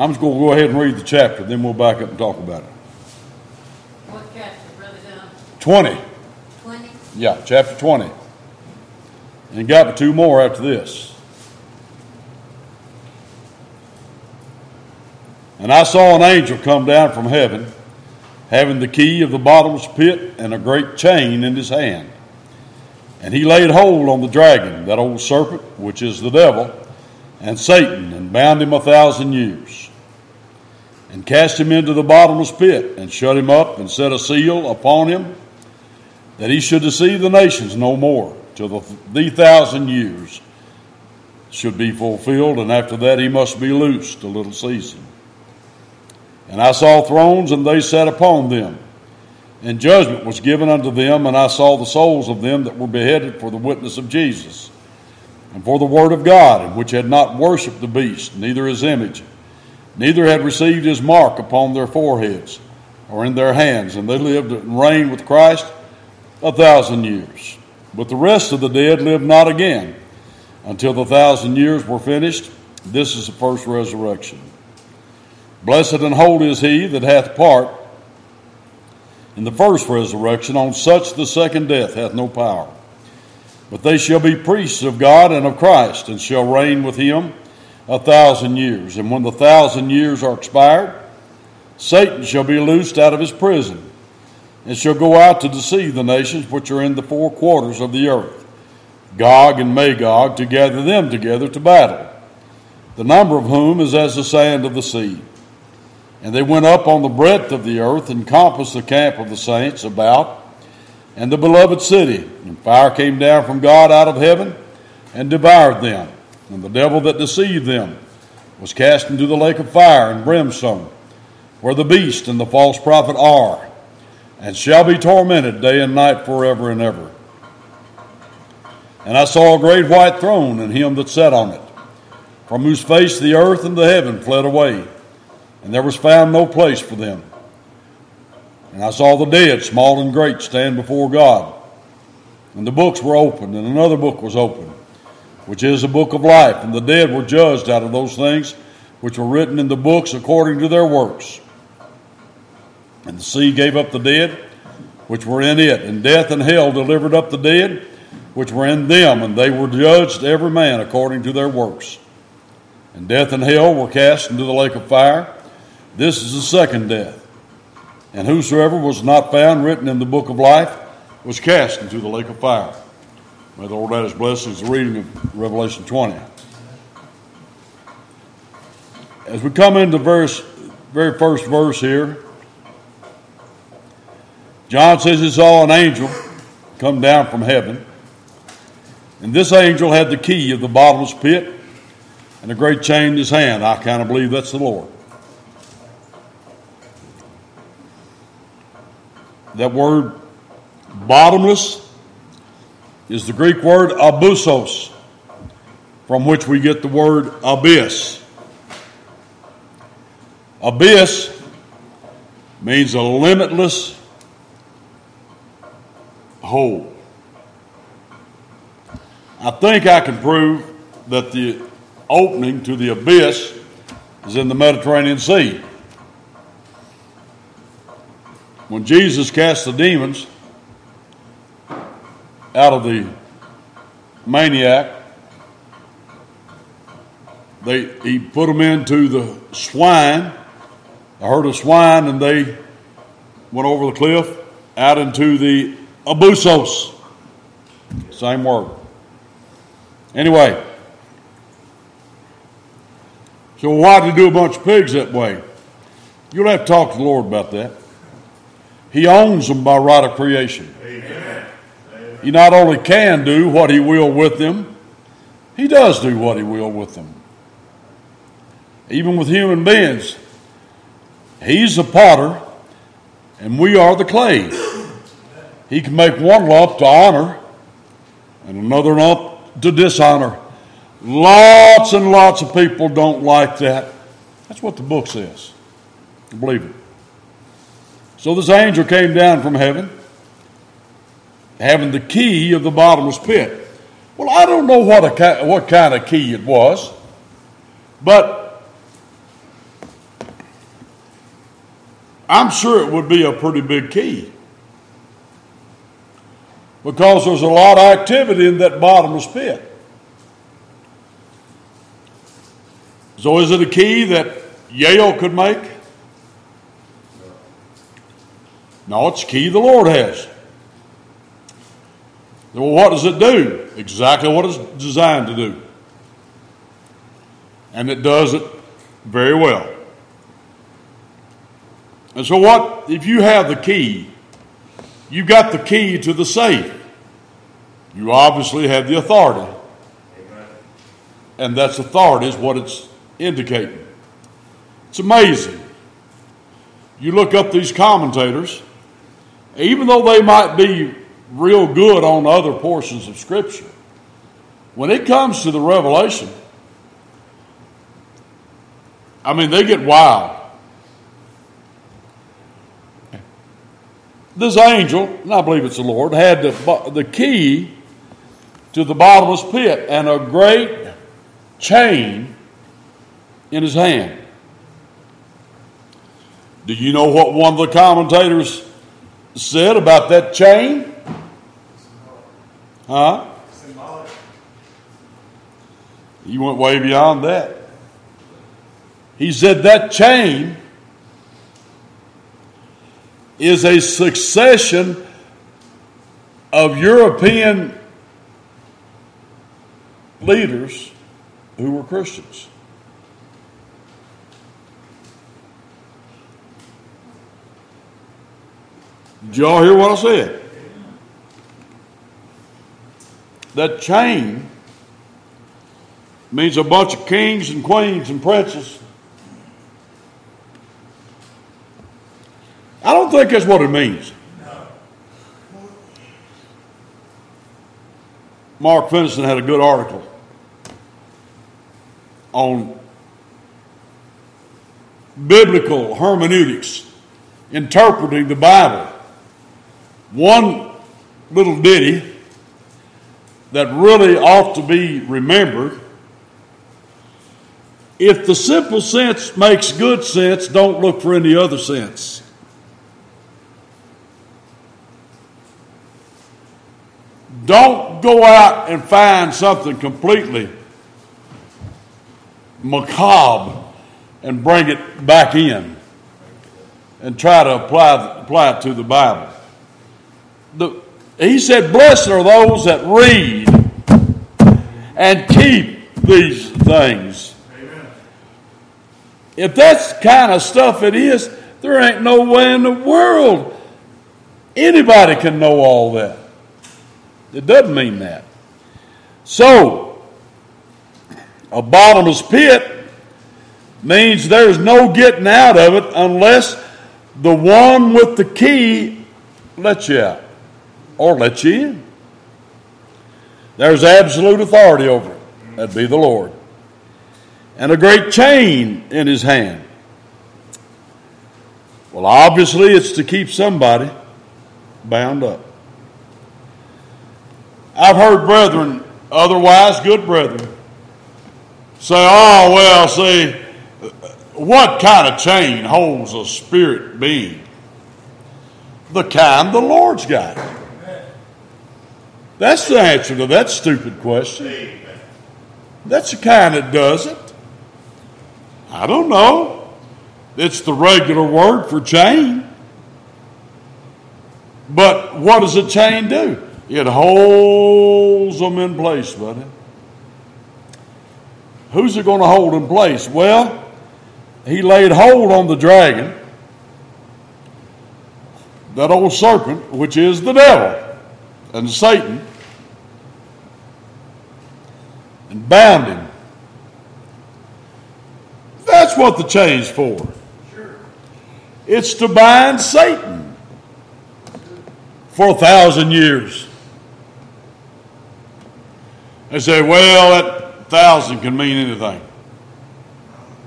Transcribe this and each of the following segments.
I'm just going to go ahead and read the chapter, then we'll back up and talk about it. What chapter, Brother Dunn? 20. Twenty? Yeah, chapter 20. And got me two more after this. And I saw an angel come down from heaven, having the key of the bottomless pit and a great chain in his hand. And he laid hold on the dragon, that old serpent, which is the devil, and Satan, and bound him a thousand years, and cast him into the bottomless pit, and shut him up, and set a seal upon him, that he should deceive the nations no more, till the, the thousand years should be fulfilled, and after that he must be loosed a little season. And I saw thrones, and they sat upon them. And judgment was given unto them, and I saw the souls of them that were beheaded for the witness of Jesus, and for the word of God, and which had not worshipped the beast, neither his image, neither had received his mark upon their foreheads or in their hands. And they lived and reigned with Christ a thousand years. But the rest of the dead lived not again until the thousand years were finished. This is the first resurrection. Blessed and holy is he that hath part in the first resurrection. On such the second death hath no power. But they shall be priests of God and of Christ, and shall reign with him a thousand years. And when the thousand years are expired, Satan shall be loosed out of his prison, and shall go out to deceive the nations which are in the four quarters of the earth, Gog and Magog, to gather them together to battle, the number of whom is as the sand of the sea. And they went up on the breadth of the earth and compassed the camp of the saints about and the beloved city. And fire came down from God out of heaven and devoured them. And the devil that deceived them was cast into the lake of fire and brimstone, where the beast and the false prophet are, and shall be tormented day and night forever and ever. And I saw a great white throne and him that sat on it, from whose face the earth and the heaven fled away and there was found no place for them. And I saw the dead, small and great, stand before God. And the books were opened, and another book was opened, which is the book of life. And the dead were judged out of those things which were written in the books according to their works. And the sea gave up the dead which were in it, and death and hell delivered up the dead which were in them, and they were judged every man according to their works. And death and hell were cast into the lake of fire. This is the second death. And whosoever was not found written in the book of life was cast into the lake of fire. May the Lord add his blessings, the reading of Revelation 20. As we come into verse, very first verse here, John says he saw an angel come down from heaven. And this angel had the key of the bottomless pit and a great chain in his hand. I kind of believe that's the Lord. That word bottomless is the Greek word abusos, from which we get the word abyss. Abyss means a limitless hole. I think I can prove that the opening to the abyss is in the Mediterranean Sea. When Jesus cast the demons out of the maniac, they, he put them into the swine, a herd of swine, and they went over the cliff out into the abusos. Same word. Anyway, so why did he do a bunch of pigs that way? You'll have to talk to the Lord about that. He owns them by right of creation. Amen. He not only can do what he will with them, he does do what he will with them. Even with human beings, he's the potter and we are the clay. He can make one lump to honor and another lump to dishonor. Lots and lots of people don't like that. That's what the book says. Believe it. So this angel came down from heaven, having the key of the bottomless pit. Well, I don't know what, a, what kind of key it was, but I'm sure it would be a pretty big key. Because there's a lot of activity in that bottomless pit. So is it a key that Yale could make? No, it's a key the Lord has. Well, what does it do? Exactly what it's designed to do. And it does it very well. And so, what if you have the key? You've got the key to the safe. You obviously have the authority. And that's authority is what it's indicating. It's amazing. You look up these commentators, even though they might be real good on other portions of Scripture, when it comes to the revelation, I mean, they get wild. This angel, and I believe it's the Lord, had the, the key to the bottomless pit and a great chain in his hand. Do you know what one of the commentators said about that chain? Huh? Symbolic. He went way beyond that. He said that chain is a succession of European leaders who were Christians. Did y'all hear what I said? That chain means a bunch of kings and queens and princes. I don't think that's what it means. Mark Finison had a good article on biblical hermeneutics, interpreting the Bible. One little ditty that really ought to be remembered. If the simple sense makes good sense, don't look for any other sense. Don't go out and find something completely macabre and bring it back in and try to apply, apply it to the Bible. The, he said, Blessed are those that read and keep these things. Amen. If that's kind of stuff it is, there ain't no way in the world anybody can know all that. It doesn't mean that. So, a bottomless pit means there's no getting out of it unless the one with the key lets you out or let you in. There's absolute authority over it. That'd be the Lord. And a great chain in his hand. Well, obviously, it's to keep somebody bound up. I've heard brethren, otherwise good brethren, say, oh, well, see, what kind of chain holds a spirit being? The kind the Lord's got. That's the answer to that stupid question. That's the kind that does it. I don't know. It's the regular word for chain. But what does a chain do? It holds them in place, buddy. Who's it going to hold in place? Well, he laid hold on the dragon, that old serpent, which is the devil and Satan, and bound him. That's what the chain's for. Sure. It's to bind Satan for a thousand years. They say, well, that thousand can mean anything.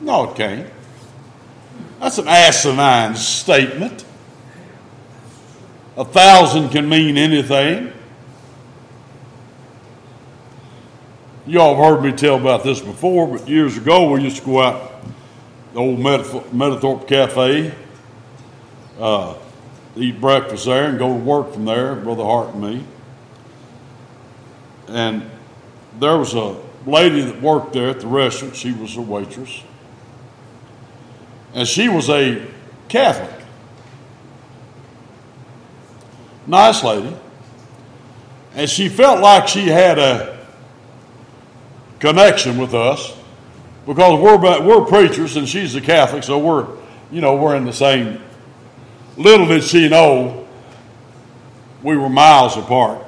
No, it can't. That's an asinine statement. A thousand can mean anything. You all have heard me tell about this before, but years ago we used to go out the old Metithorpe Cafe uh, eat breakfast there and go to work from there, Brother Hart and me. And there was a lady that worked there at the restaurant. She was a waitress. And she was a Catholic. Nice lady. And she felt like she had a connection with us because we're, we're preachers and she's a Catholic, so we're, you know, we're in the same. Little did she know we were miles apart.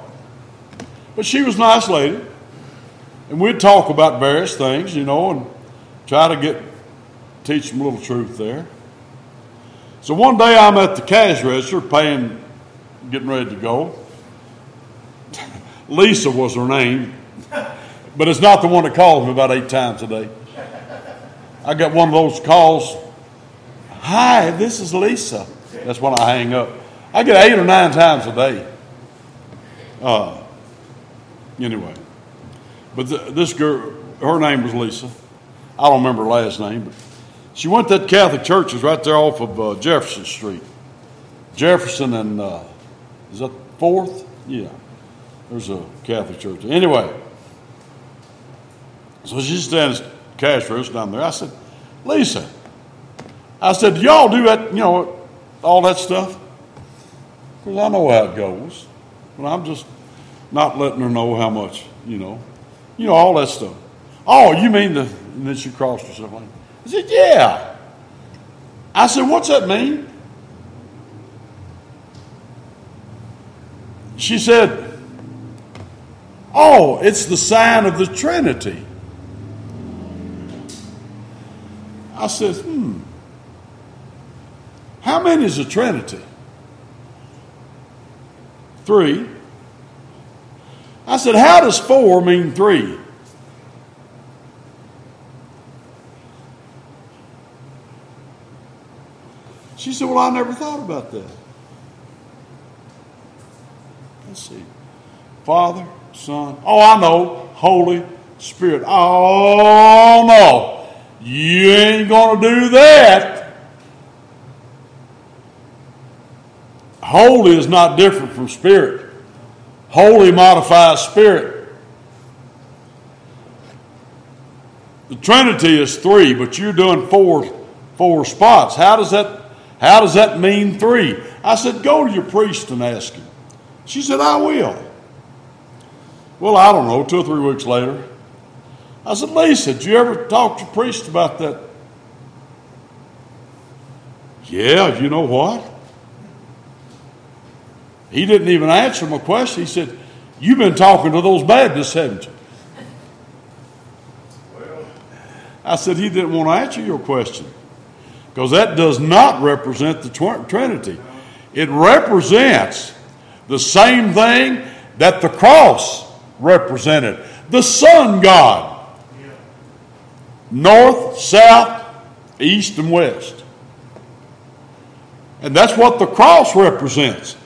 But she was a nice lady. And we'd talk about various things, you know, and try to get teach them a little truth there. So one day I'm at the cash register paying, getting ready to go. Lisa was her name, but it's not the one that calls me about eight times a day. I got one of those calls. Hi, this is Lisa. That's when I hang up. I get eight or nine times a day. Uh, anyway, but the, this girl, her name was Lisa. I don't remember her last name, but she went to that Catholic church. It's right there off of uh, Jefferson Street. Jefferson and, uh, is that fourth? Yeah. There's a Catholic church. Anyway, so she's standing cash register down there. I said, Lisa, I said, y'all do that, you know, all that stuff? Because I know how it goes. But I'm just not letting her know how much, you know. You know, all that stuff. Oh, you mean the, and then she crossed herself like, I said, yeah. I said, what's that mean? She said, oh, it's the sign of the Trinity. I said, hmm, how many is a Trinity? Three. I said, how does four mean three? She said, well, I never thought about that. See. Father, Son, oh, I know, Holy Spirit. Oh, no. You ain't going to do that. Holy is not different from spirit. Holy modifies spirit. The Trinity is three, but you're doing four four spots. How does that how does that mean three? I said, go to your priest and ask him. She said, I will. Well, I don't know, two or three weeks later, I said, Lisa, did you ever talk to your priest about that? Yeah, you know what? He didn't even answer my question. He said, You've been talking to those Baptists, haven't you? I said, He didn't want to answer your question because that does not represent the Trinity. It represents the same thing that the cross represented the sun god. North, south, east, and west. And that's what the cross represents.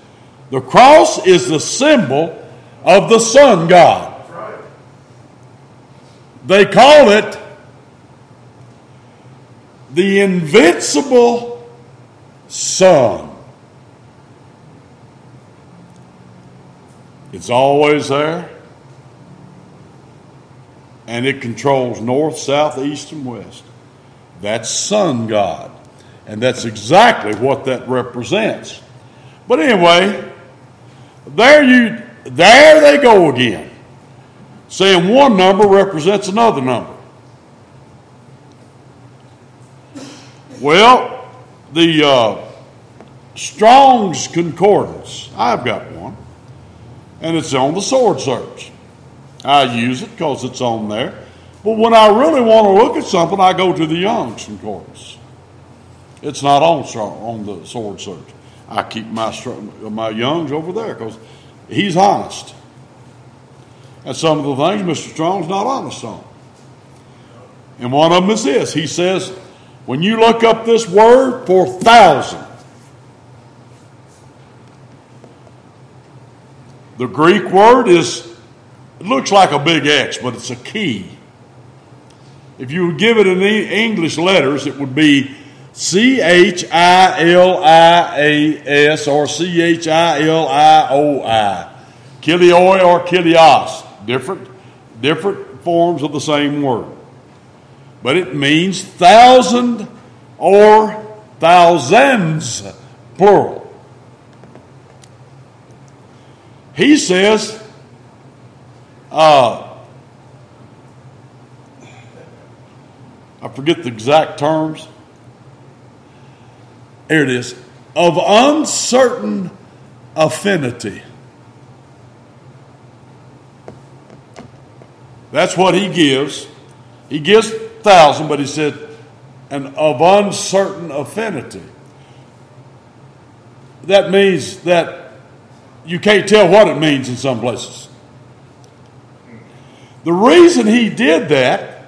The cross is the symbol of the sun god. They call it the invincible sun. It's always there. And it controls north, south, east, and west. That's sun God. And that's exactly what that represents. But anyway, there you there they go again. Saying one number represents another number. Well, the uh, Strong's Concordance, I've got one, and it's on the Sword Search. I use it because it's on there. But when I really want to look at something, I go to the Young's of course. It's not on, on the Sword Search. I keep my, my Young's over there because he's honest. And some of the things Mr. Strong's not honest on. And one of them is this. He says, when you look up this word for thousand, the Greek word is, it looks like a big X, but it's a key. If you would give it in English letters, it would be C H I L I A S or C H I L I O I. Chilioi or chilios. Different, different forms of the same word. But it means thousand or thousands, plural. He says, uh, I forget the exact terms. Here it is of uncertain affinity. That's what he gives. He gives thousand, but he said, and of uncertain affinity. That means that you can't tell what it means in some places. The reason he did that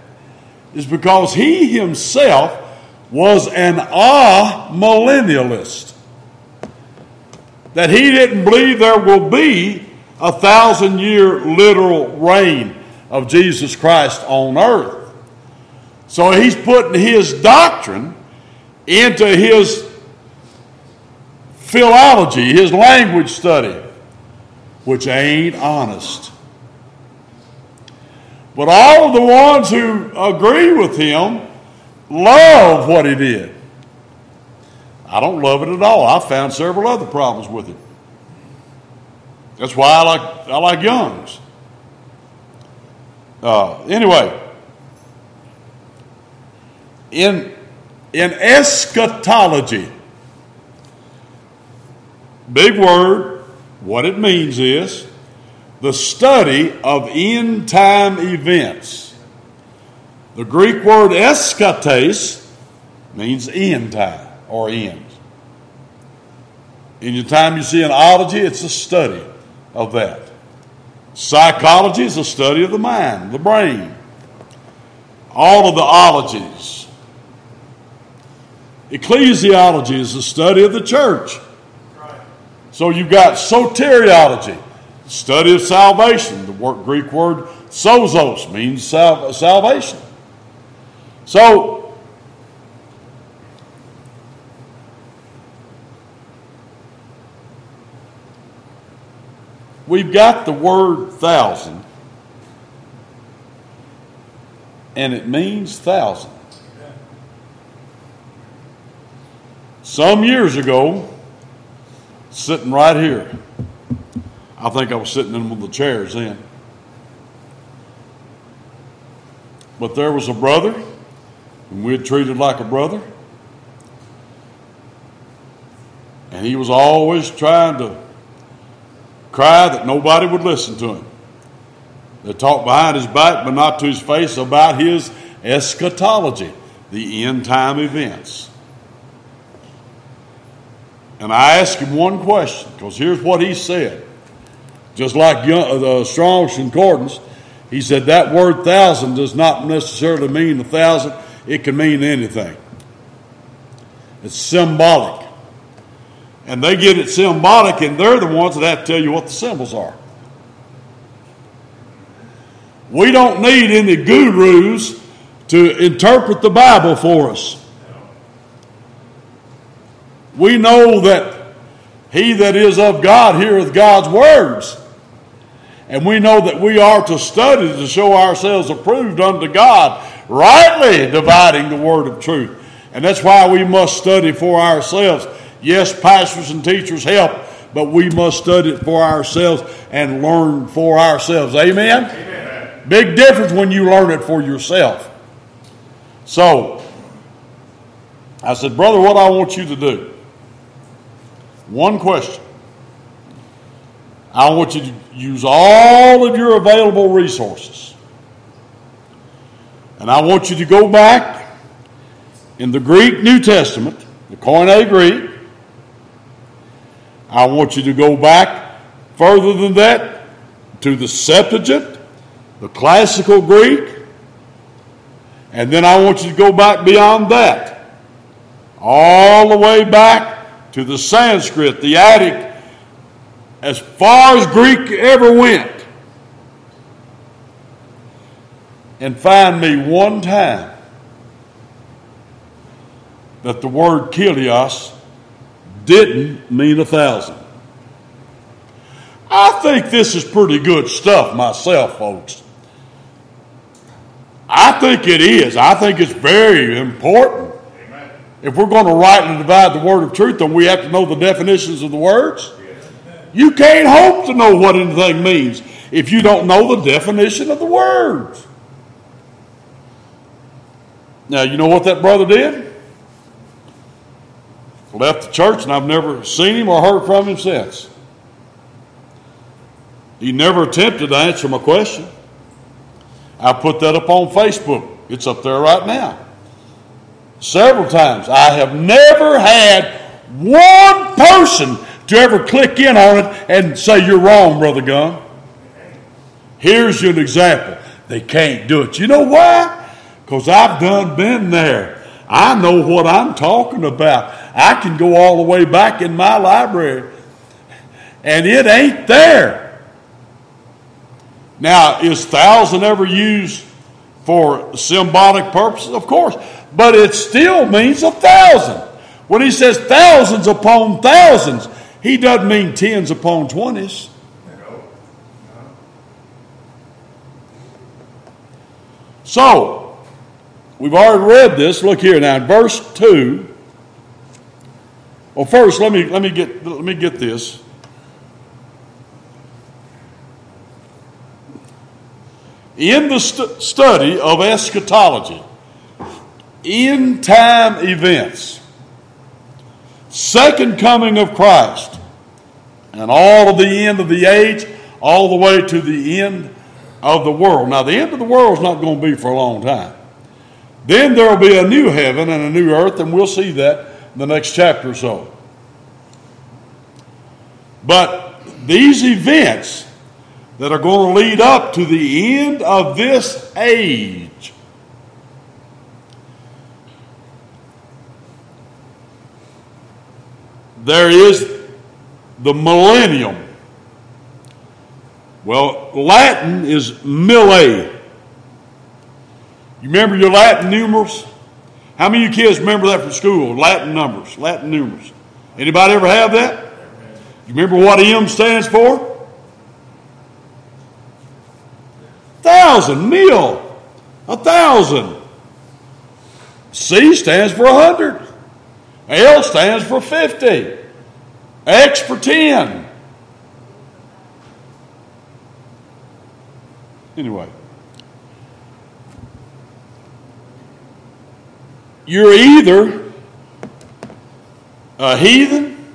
is because he himself was an amillennialist. That he didn't believe there will be a thousand year literal reign of Jesus Christ on earth. So he's putting his doctrine into his philology, his language study, which ain't honest. But all of the ones who agree with him love what he did. I don't love it at all. I found several other problems with it. That's why I like I like Young's. Uh, anyway, in in eschatology, big word. What it means is the study of end time events. The Greek word eschates means end time or end. In your time you see an ology, it's a study of that. Psychology is a study of the mind, the brain. All of the ologies. Ecclesiology is the study of the church. So you've got soteriology, study of salvation. The word, Greek word sozos means sal- salvation. So, we've got the word thousand, and it means thousand. Some years ago, sitting right here, I think I was sitting in one of the chairs then. But there was a brother, and we had treated like a brother. And he was always trying to cry that nobody would listen to him. They talked behind his back, but not to his face, about his eschatology, the end time events. And I asked him one question, because here's what he said. Just like uh, the Strong's Concordance, he said that word thousand does not necessarily mean a thousand, it can mean anything. It's symbolic. And they get it symbolic, and they're the ones that have to tell you what the symbols are. We don't need any gurus to interpret the Bible for us. We know that he that is of God heareth God's words. And we know that we are to study to show ourselves approved unto God, rightly dividing the word of truth. And that's why we must study for ourselves. Yes, pastors and teachers help, but we must study it for ourselves and learn for ourselves. Amen? Amen. Big difference when you learn it for yourself. So, I said, Brother, what I want you to do. One question. I want you to use all of your available resources. And I want you to go back in the Greek New Testament, the Koine Greek. I want you to go back further than that to the Septuagint, the classical Greek. And then I want you to go back beyond that, all the way back to the Sanskrit, the Attic as far as Greek ever went, and find me one time that the word chilios didn't mean a thousand. I think this is pretty good stuff myself, folks. I think it is. I think it's very important. If we're going to rightly divide the word of truth, then we have to know the definitions of the words. You can't hope to know what anything means if you don't know the definition of the words. Now, you know what that brother did? Left the church, and I've never seen him or heard from him since. He never attempted to answer my question. I put that up on Facebook. It's up there right now. Several times. I have never had one person to ever click in on it and say, You're wrong, Brother Gunn. Here's an example. They can't do it. You know why? Because I've done been there. I know what I'm talking about. I can go all the way back in my library, and it ain't there. Now, is thousand ever used for symbolic purposes? Of course, but it still means a thousand. When he says thousands upon thousands, he doesn't mean tens upon twenties. So, we've already read this. Look here now, verse 2. Well, first, let me, let me, get, let me get this. In the st- study of eschatology, end time events, second coming of Christ, and all of the end of the age, all the way to the end of the world. Now, the end of the world is not going to be for a long time. Then there will be a new heaven and a new earth, and we'll see that in the next chapter or so. But these events that are going to lead up to the end of this age there is the millennium. Well, Latin is mille. You remember your Latin numerals? How many of you kids remember that from school? Latin numbers, Latin numerals. Anybody ever have that? You remember what M stands for? Thousand, mil, a thousand. C stands for a hundred. L stands for 50. X for 10. Anyway, you're either a heathen,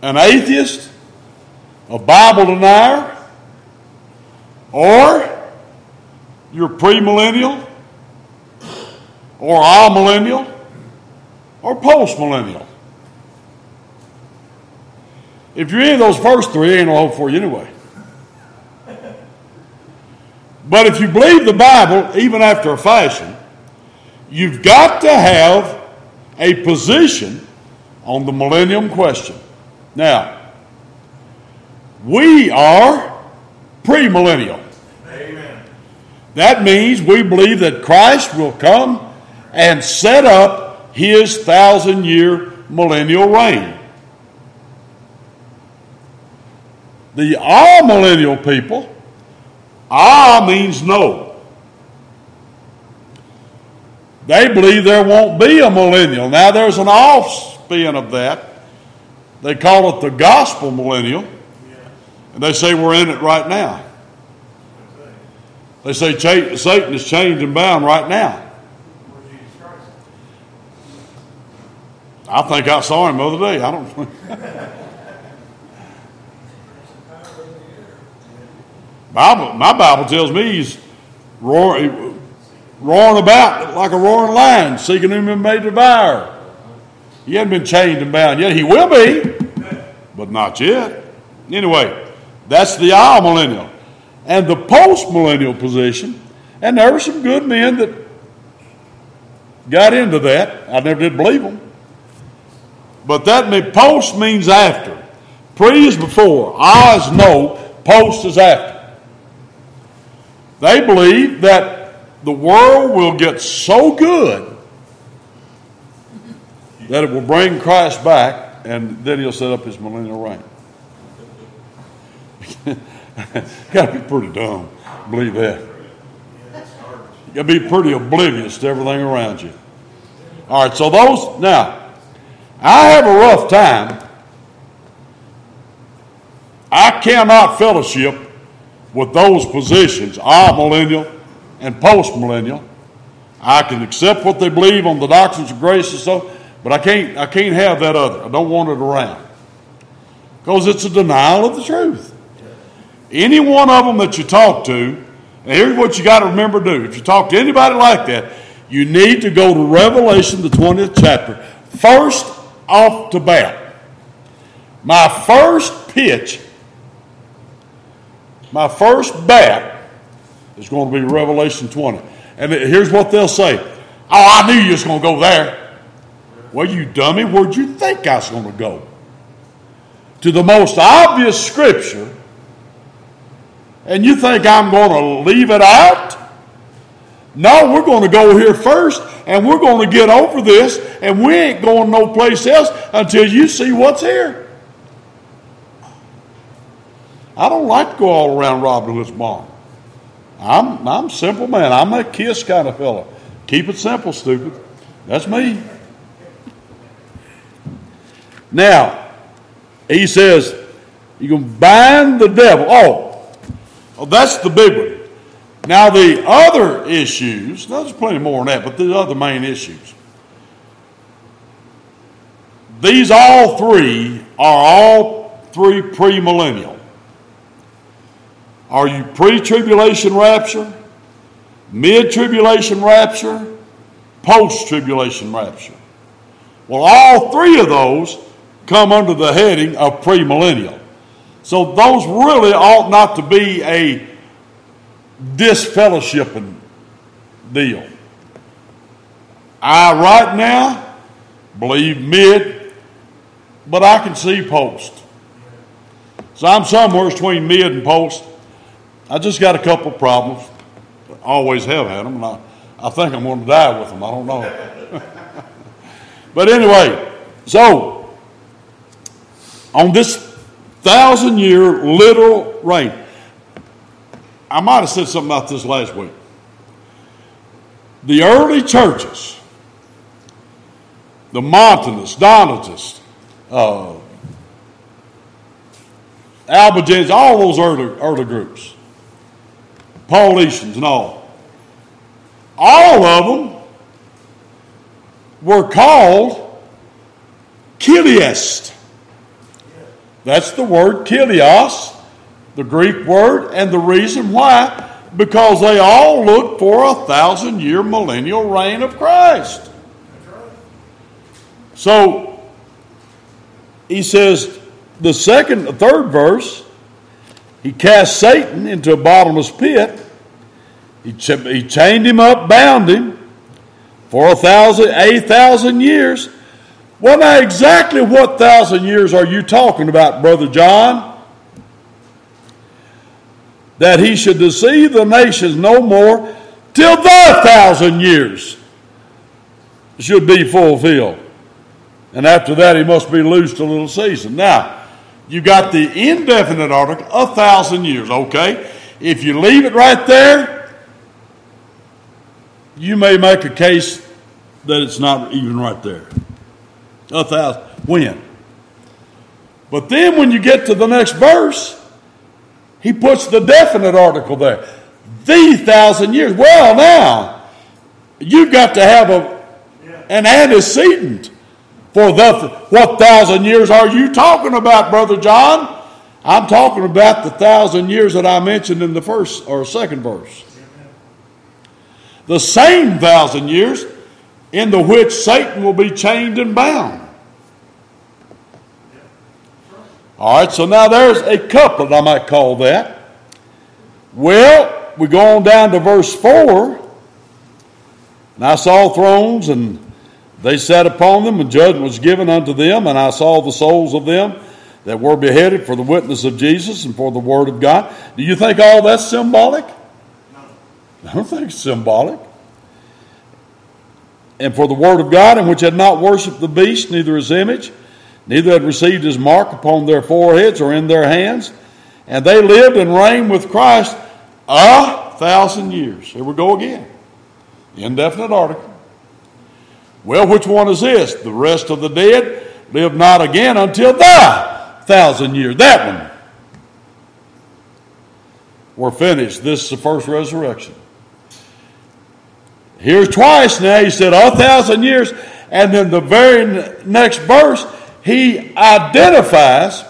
an atheist, a Bible denier, or you're premillennial, or amillennial, or postmillennial. If you're any of those first three, ain't no hope for you anyway. But if you believe the Bible, even after a fashion, you've got to have a position on the millennium question. Now, we are premillennial. Amen. That means we believe that Christ will come and set up his thousand year millennial reign. The all millennial people, ah means no. They believe there won't be a millennial. Now there's an offspin of that. They call it the gospel millennial. And they say we're in it right now. They say Satan is chained and bound right now. I think I saw him the other day. I don't. Bible, my Bible tells me he's roaring, roaring about like a roaring lion, seeking whom he may devour. He hasn't been chained and bound yet. He will be, but not yet. Anyway, that's the millennial And the post millennial position, and there were some good men that got into that. I never did believe them. But that post means after. Pre is before. I is no. Post is after. They believe that the world will get so good that it will bring Christ back, and then he'll set up his millennial reign. Got to be pretty dumb, believe that. You got to be pretty oblivious to everything around you. All right, so those now, I have a rough time. I cannot fellowship with those positions, I millennial and post millennial. I can accept what they believe on the doctrines of grace and so, but I can't I can't have that other. I don't want it around. Because it's a denial of the truth. Any one of them that you talk to, and here's what you got to remember to do. If you talk to anybody like that, you need to go to Revelation, the 20th chapter, first off the bat. My first pitch, my first bat is going to be Revelation 20. And here's what they'll say Oh, I knew you was going to go there. Well, you dummy, where'd you think I was going to go? To the most obvious scripture, and you think I'm going to leave it out? No, we're going to go here first, and we're going to get over this, and we ain't going no place else until you see what's here. I don't like to go all around Robin Hood's barn. I'm I'm simple man. I'm a kiss kind of fellow. Keep it simple, stupid. That's me. Now, he says, you can bind the devil. Oh, oh, that's the big one. Now, the other issues, there's plenty more than that, but the other main issues. These all three are all three premillennial. Are you pre tribulation rapture, mid tribulation rapture, post tribulation rapture? Well, all three of those come under the heading of premillennial. So those really ought not to be a disfellowshipping deal. I, right now, believe mid, but I can see post. So I'm somewhere between mid and post. I just got a couple problems. Always have had them, and I, I think I'm going to die with them. I don't know. but anyway, so on this thousand year literal reign, I might have said something about this last week. The early churches, the Montanists, Donatists, uh, all those early, early groups, Paulicians and all. All of them were called Chiliast. That's the word Chilios, the Greek word, and the reason why, because they all look for a thousand year millennial reign of Christ. So he says, the second, the third verse, he cast Satan into a bottomless pit. He, ch- he chained him up, bound him for a thousand, a thousand years. Well, now, exactly what thousand years are you talking about, Brother John? That he should deceive the nations no more till the thousand years should be fulfilled. And after that, he must be loosed a little season. Now, you got the indefinite article, a thousand years, okay? If you leave it right there, you may make a case that it's not even right there. A thousand. When? But then when you get to the next verse, he puts the definite article there. The thousand years. Well, now, you've got to have a, an antecedent for the, what thousand years are you talking about, Brother John? I'm talking about the thousand years that I mentioned in the first or second verse. The same thousand years in the which Satan will be chained and bound. All right, so now there's a couplet, I might call that. Well, we go on down to verse 4. And I saw thrones and they sat upon them, and judgment was given unto them, and I saw the souls of them that were beheaded for the witness of Jesus and for the word of God. Do you think all that's symbolic? No. I don't think it's symbolic. and for the word of God, and which had not worshipped the beast, neither his image, neither had received his mark upon their foreheads or in their hands. And they lived and reigned with Christ a thousand years. Here we go again. Indefinite article. Well, which one is this? The rest of the dead live not again until the thousand years. That one. We're finished. This is the first resurrection. Here's twice now, he said a thousand years, and then the very next verse, he identifies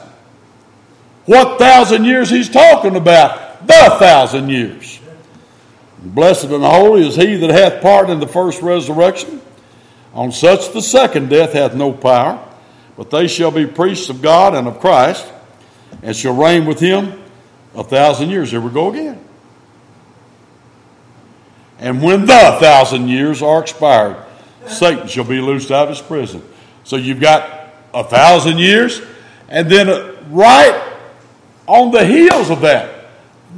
what thousand years he's talking about the thousand years. Blessed and holy is he that hath part in the first resurrection. On such the second death hath no power, but they shall be priests of God and of Christ, and shall reign with him a thousand years. Here we go again. And when the thousand years are expired, Satan shall be loosed out of his prison. So you've got a thousand years, and then right on the heels of that,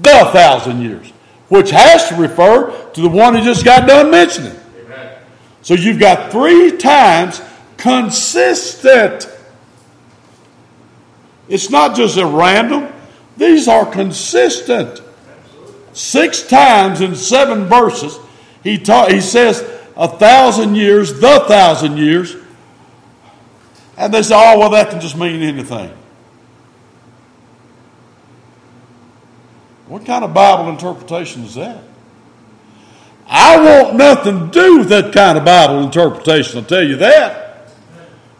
the thousand years, which has to refer to the one he just got done mentioning. Amen. So you've got three times consistent. It's not just a random, these are consistent. Six times in seven verses, he, ta- he says a thousand years, the thousand years. And they say, oh, well, that can just mean anything. What kind of Bible interpretation is that? I want nothing to do with that kind of Bible interpretation, I'll tell you that.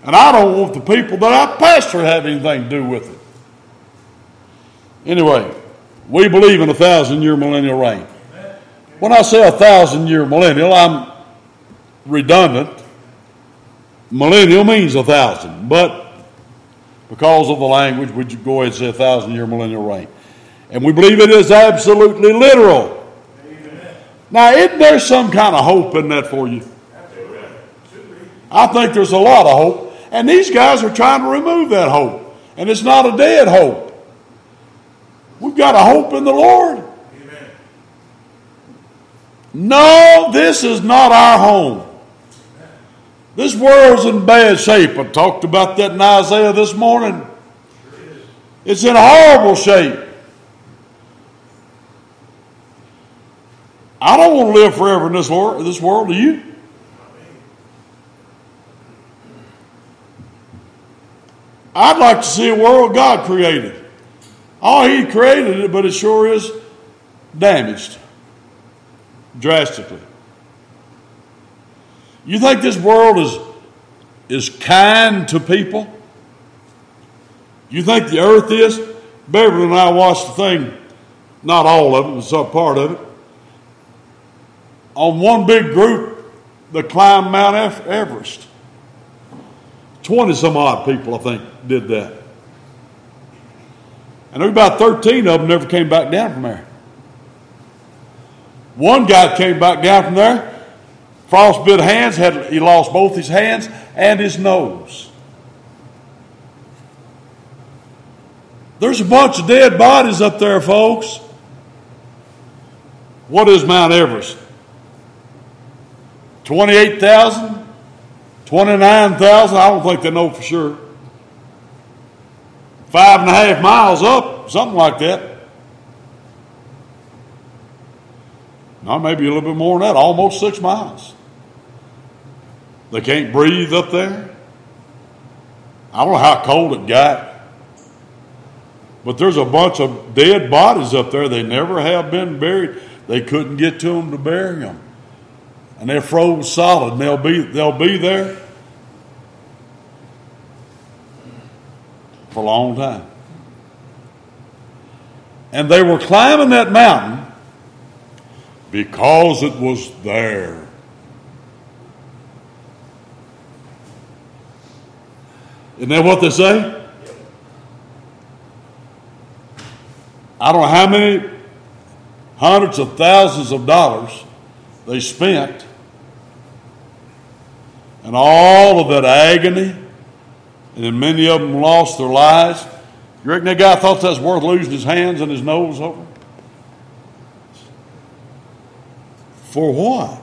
And I don't want the people that I pastor to have anything to do with it. Anyway, we believe in a thousand year millennial reign. When I say a thousand year millennial, I'm redundant. Millennial means a thousand, but because of the language, we go ahead and say a thousand year millennial reign. And we believe it is absolutely literal. Amen. Now, isn't there some kind of hope in that for you? I think there's a lot of hope. And these guys are trying to remove that hope. And it's not a dead hope. We've got a hope in the Lord. Amen. No, this is not our home. This world's in bad shape. I talked about that in Isaiah this morning. It's in horrible shape. I don't want to live forever in this world. This world, do you? I'd like to see a world God created. Oh, He created it, but it sure is damaged drastically. You think this world is, is kind to people? You think the earth is? Beverly and I watched the thing, not all of it, but some part of it. On one big group that climbed Mount Everest. 20 some odd people, I think, did that. And there were about 13 of them never came back down from there. One guy came back down from there, frostbit hands, had he lost both his hands and his nose. There's a bunch of dead bodies up there, folks. What is Mount Everest? 28,000? 29,000? I don't think they know for sure five and a half miles up, something like that. Now, maybe a little bit more than that, almost six miles. They can't breathe up there. I don't know how cold it got. But there's a bunch of dead bodies up there. They never have been buried. They couldn't get to them to bury them. And they're frozen solid. And they'll be, they'll be there for a long time. And they were climbing that mountain because it was there. Isn't that what they say? I don't know how many hundreds of thousands of dollars they spent and all of that agony and then many of them lost their lives. You reckon that guy thought that's worth losing his hands and his nose over? For what?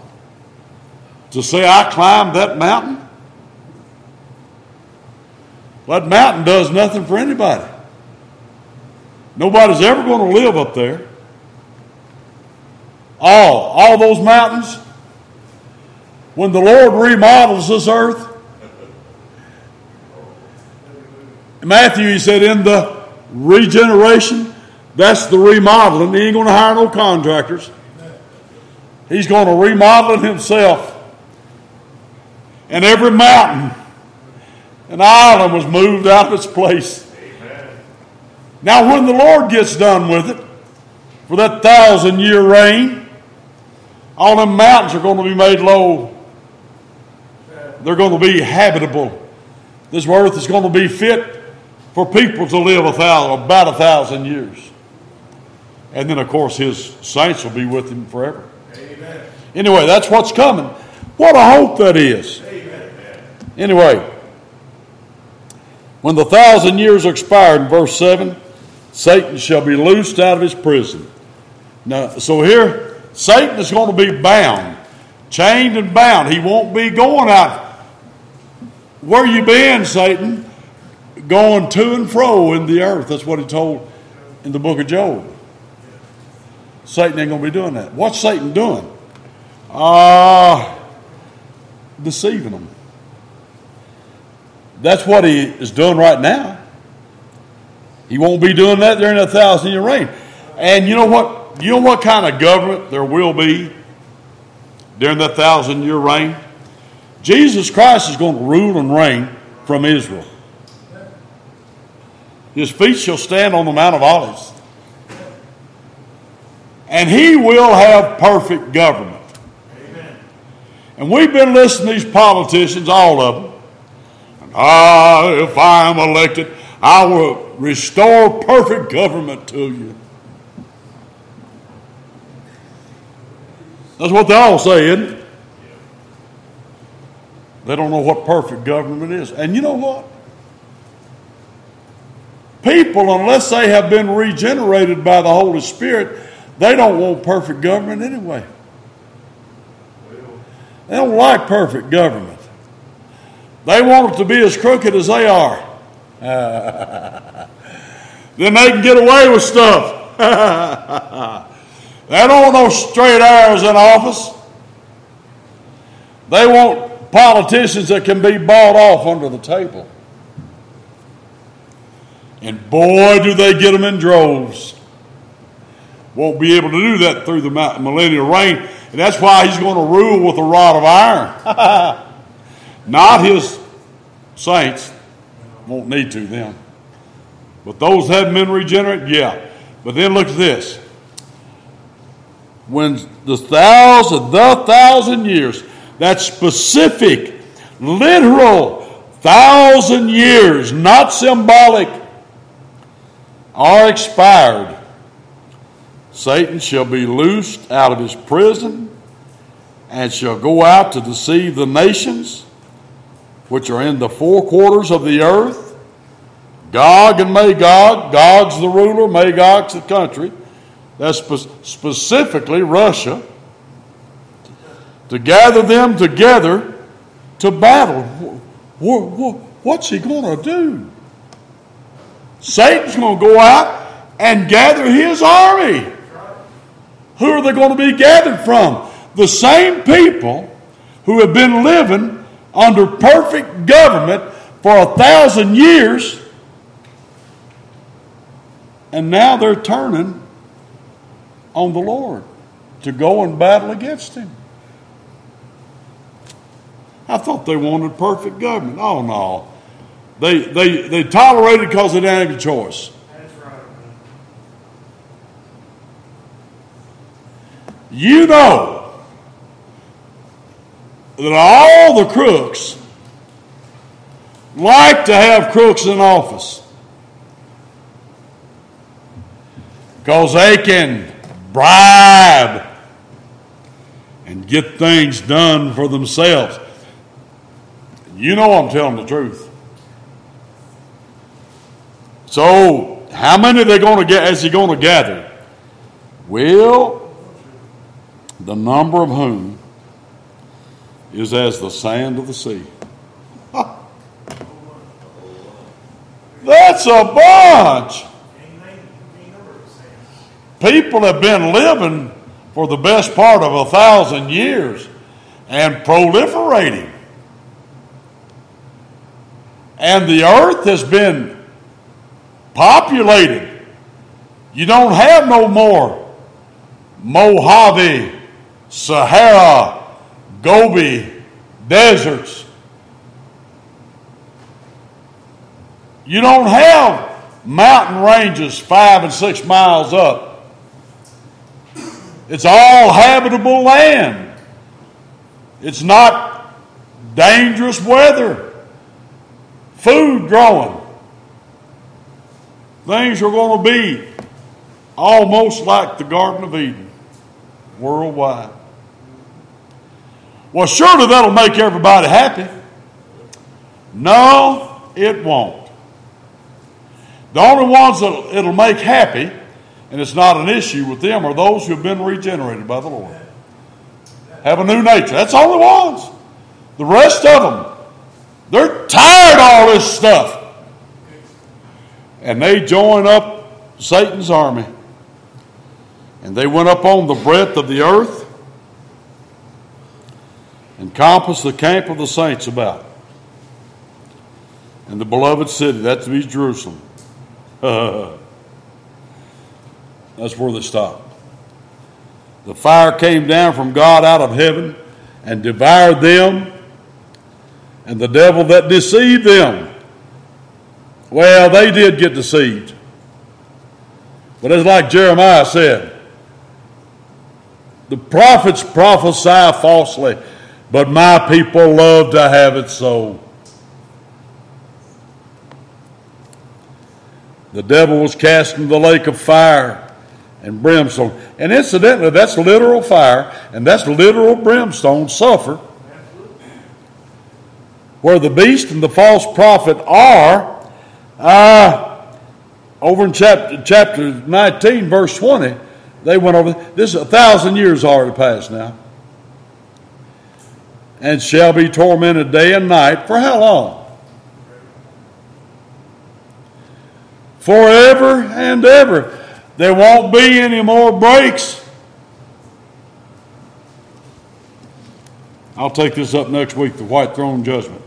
to say, I climbed that mountain? That mountain does nothing for anybody. Nobody's ever going to live up there. All, all those mountains, when the Lord remodels this earth, Matthew, he said, in the regeneration, that's the remodeling. He ain't going to hire no contractors. He's going to remodel it himself. And every mountain and island was moved out of its place. Now, when the Lord gets done with it, for that thousand year reign, all them mountains are going to be made low. They're going to be habitable. This earth is going to be fit for people to live a thousand, about a thousand years. And then, of course, his saints will be with him forever. Amen. Anyway, that's what's coming. What a hope that is. Amen. Anyway, when the thousand years are expired, in verse 7, Satan shall be loosed out of his prison. Now, so here, Satan is going to be bound, chained and bound. He won't be going out. Where you been, Satan? Going to and fro in the earth. That's what he told in the book of Job. Satan ain't going to be doing that. What's Satan doing? Ah, uh, deceiving them. That's what he is doing right now. He won't be doing that during a thousand year reign. And you know what? You know what kind of government there will be during that thousand year reign? Jesus Christ is going to rule and reign from Israel. His feet shall stand on the Mount of Olives. And he will have perfect government. Amen. And we've been listening to these politicians, all of them. Ah, if I am elected, I will restore perfect government to you. That's what they all say, isn't it? They don't know what perfect government is. And you know what? People, unless they have been regenerated by the Holy Spirit, they don't want perfect government anyway. They don't like perfect government. They want it to be as crooked as they are. then they can get away with stuff. they don't want no straight arrows in office. They want politicians that can be bought off under the table. And boy, do they get them in droves. Won't be able to do that through the millennial reign. And that's why he's going to rule with a rod of iron. Not his saints. Won't need to then. But those that have been regenerate, yeah. But then look at this. When the thousand, the thousand years, that specific, literal thousand years, not symbolic, are expired, Satan shall be loosed out of his prison and shall go out to deceive the nations which are in the four quarters of the earth, Gog and Magog. Gog's the ruler, Magog's the country. That's spe- specifically Russia. To gather them together to battle. What's he going to do? Satan's going to go out and gather his army. Who are they going to be gathered from? The same people who have been living under perfect government for a thousand years, and now they're turning on the Lord to go and battle against Him. I thought they wanted perfect government. Oh, no. They, they, they tolerated because they didn't have a choice. That's right. You know that all the crooks like to have crooks in office because they can bribe and get things done for themselves. You know I'm telling the truth. So, how many are they going to get? Is he going to gather? Well, the number of whom is as the sand of the sea. That's a bunch. People have been living for the best part of a thousand years and proliferating. And the earth has been populated. You don't have no more Mojave, Sahara, Gobi deserts. You don't have mountain ranges five and six miles up. It's all habitable land. It's not dangerous weather. Food growing. Things are going to be almost like the Garden of Eden worldwide. Well, surely that'll make everybody happy. No, it won't. The only ones that it'll make happy, and it's not an issue with them, are those who have been regenerated by the Lord. Have a new nature. That's the only ones. The rest of them, they're tired of all this stuff. And they join up Satan's army. And they went up on the breadth of the earth encompass the camp of the saints about. And the beloved city, that to be Jerusalem. That's where they stopped. The fire came down from God out of heaven and devoured them, and the devil that deceived them. Well, they did get deceived. But it's like Jeremiah said the prophets prophesy falsely but my people love to have it so. The devil was cast into the lake of fire and brimstone. And incidentally, that's literal fire and that's literal brimstone, sulfur. Where the beast and the false prophet are, uh, over in chapter, chapter 19, verse 20, they went over. This is a thousand years already passed now and shall be tormented day and night. For how long? Forever and ever. There won't be any more breaks. I'll take this up next week the white throne judgment.